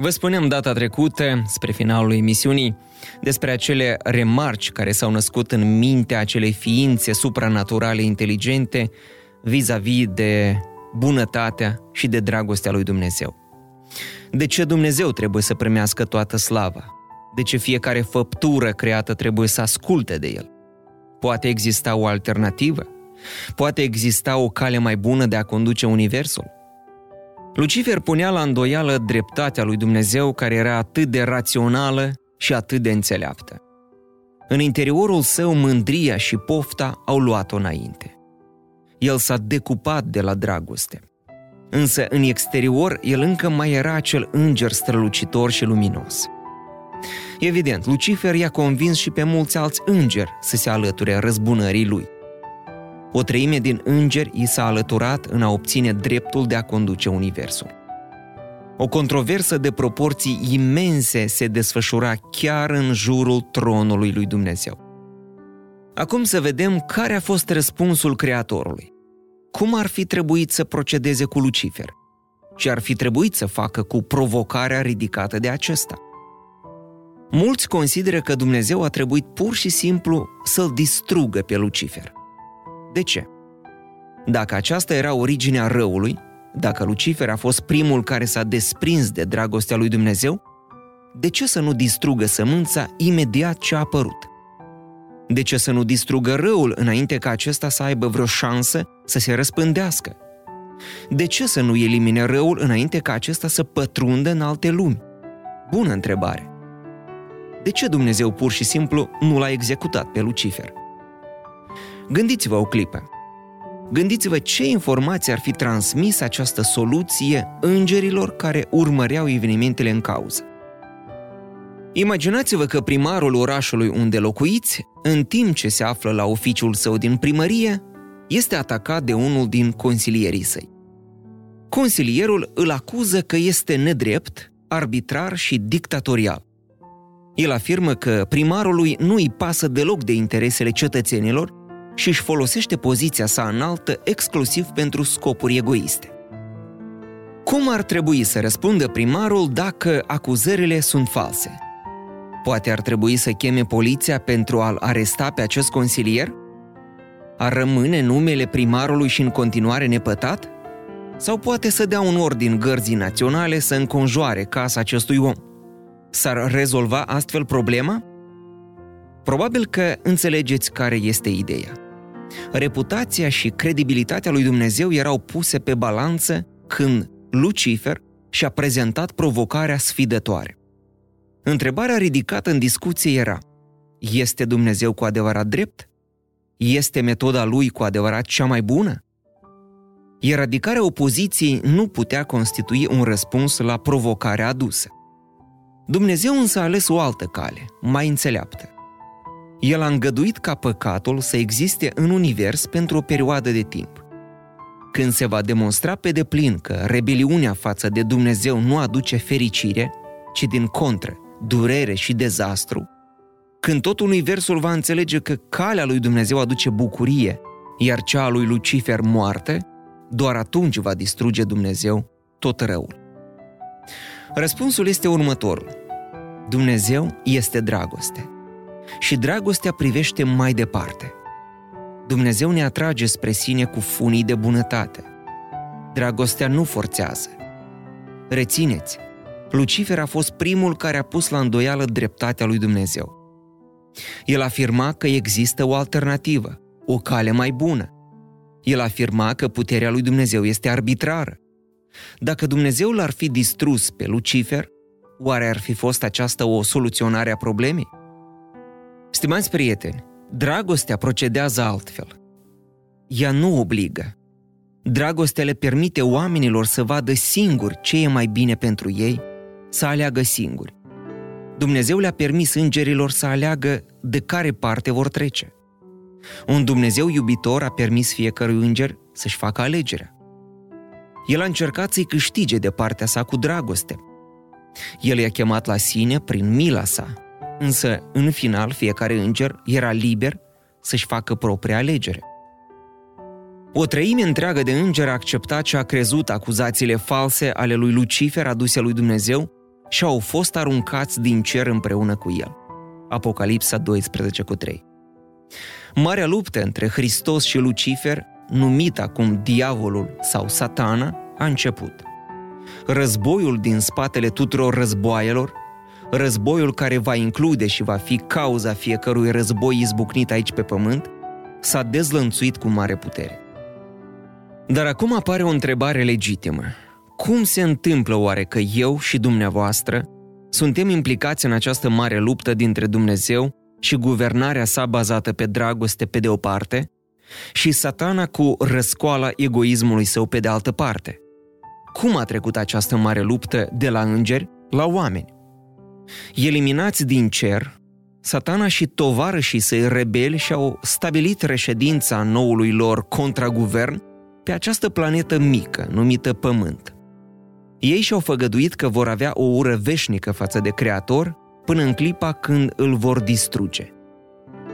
Vă spuneam data trecută, spre finalul emisiunii, despre acele remarci care s-au născut în mintea acelei ființe supranaturale inteligente vis-a-vis de bunătatea și de dragostea lui Dumnezeu. De ce Dumnezeu trebuie să primească toată slava? De ce fiecare făptură creată trebuie să asculte de El? Poate exista o alternativă? Poate exista o cale mai bună de a conduce Universul? Lucifer punea la îndoială dreptatea lui Dumnezeu care era atât de rațională și atât de înțeleaptă. În interiorul său mândria și pofta au luat-o înainte. El s-a decupat de la dragoste. Însă în exterior el încă mai era acel înger strălucitor și luminos. Evident, Lucifer i-a convins și pe mulți alți îngeri să se alăture răzbunării lui – o treime din îngeri i s-a alăturat în a obține dreptul de a conduce Universul. O controversă de proporții imense se desfășura chiar în jurul tronului lui Dumnezeu. Acum să vedem care a fost răspunsul Creatorului. Cum ar fi trebuit să procedeze cu Lucifer? Ce ar fi trebuit să facă cu provocarea ridicată de acesta? Mulți consideră că Dumnezeu a trebuit pur și simplu să-l distrugă pe Lucifer. De ce? Dacă aceasta era originea răului, dacă Lucifer a fost primul care s-a desprins de dragostea lui Dumnezeu, de ce să nu distrugă sămânța imediat ce a apărut? De ce să nu distrugă răul înainte ca acesta să aibă vreo șansă să se răspândească? De ce să nu elimine răul înainte ca acesta să pătrundă în alte lumi? Bună întrebare! De ce Dumnezeu pur și simplu nu l-a executat pe Lucifer? Gândiți-vă o clipă. Gândiți-vă ce informații ar fi transmis această soluție îngerilor care urmăreau evenimentele în cauză. Imaginați-vă că primarul orașului unde locuiți, în timp ce se află la oficiul său din primărie, este atacat de unul din consilierii săi. Consilierul îl acuză că este nedrept, arbitrar și dictatorial. El afirmă că primarului nu îi pasă deloc de interesele cetățenilor și își folosește poziția sa înaltă exclusiv pentru scopuri egoiste. Cum ar trebui să răspundă primarul dacă acuzările sunt false? Poate ar trebui să cheme poliția pentru a-l aresta pe acest consilier? Ar rămâne numele primarului și în continuare nepătat? Sau poate să dea un ordin gărzii naționale să înconjoare casa acestui om? S-ar rezolva astfel problema? Probabil că înțelegeți care este ideea. Reputația și credibilitatea lui Dumnezeu erau puse pe balanță când Lucifer și-a prezentat provocarea sfidătoare. Întrebarea ridicată în discuție era, este Dumnezeu cu adevărat drept? Este metoda lui cu adevărat cea mai bună? Eradicarea opoziției nu putea constitui un răspuns la provocarea adusă. Dumnezeu însă a ales o altă cale, mai înțeleaptă. El a îngăduit ca păcatul să existe în univers pentru o perioadă de timp. Când se va demonstra pe deplin că rebeliunea față de Dumnezeu nu aduce fericire, ci din contră, durere și dezastru, când tot universul va înțelege că calea lui Dumnezeu aduce bucurie, iar cea a lui Lucifer moarte, doar atunci va distruge Dumnezeu tot răul. Răspunsul este următorul. Dumnezeu este dragoste și dragostea privește mai departe. Dumnezeu ne atrage spre sine cu funii de bunătate. Dragostea nu forțează. Rețineți, Lucifer a fost primul care a pus la îndoială dreptatea lui Dumnezeu. El afirma că există o alternativă, o cale mai bună. El afirma că puterea lui Dumnezeu este arbitrară. Dacă Dumnezeu l-ar fi distrus pe Lucifer, oare ar fi fost aceasta o soluționare a problemei? Stimați prieteni, dragostea procedează altfel. Ea nu obligă. Dragostea le permite oamenilor să vadă singuri ce e mai bine pentru ei, să aleagă singuri. Dumnezeu le-a permis îngerilor să aleagă de care parte vor trece. Un Dumnezeu iubitor a permis fiecărui înger să-și facă alegerea. El a încercat să-i câștige de partea sa cu dragoste. El i-a chemat la sine prin mila sa, însă, în final, fiecare înger era liber să-și facă propria alegere. O treime întreagă de îngeri a acceptat și a crezut acuzațiile false ale lui Lucifer aduse lui Dumnezeu și au fost aruncați din cer împreună cu el. Apocalipsa 12 cu 3. Marea luptă între Hristos și Lucifer, numit acum diavolul sau satana, a început. Războiul din spatele tuturor războaielor, războiul care va include și va fi cauza fiecărui război izbucnit aici pe pământ, s-a dezlănțuit cu mare putere. Dar acum apare o întrebare legitimă. Cum se întâmplă oare că eu și dumneavoastră suntem implicați în această mare luptă dintre Dumnezeu și guvernarea sa bazată pe dragoste pe de o parte și satana cu răscoala egoismului său pe de altă parte? Cum a trecut această mare luptă de la îngeri la oameni? Eliminați din cer, satana și tovarășii săi rebeli și-au stabilit reședința noului lor contraguvern pe această planetă mică, numită Pământ. Ei și-au făgăduit că vor avea o ură veșnică față de Creator până în clipa când îl vor distruge.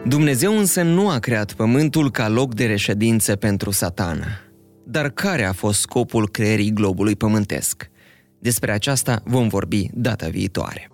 Dumnezeu însă nu a creat Pământul ca loc de reședință pentru satana. Dar care a fost scopul creierii globului pământesc? Despre aceasta vom vorbi data viitoare.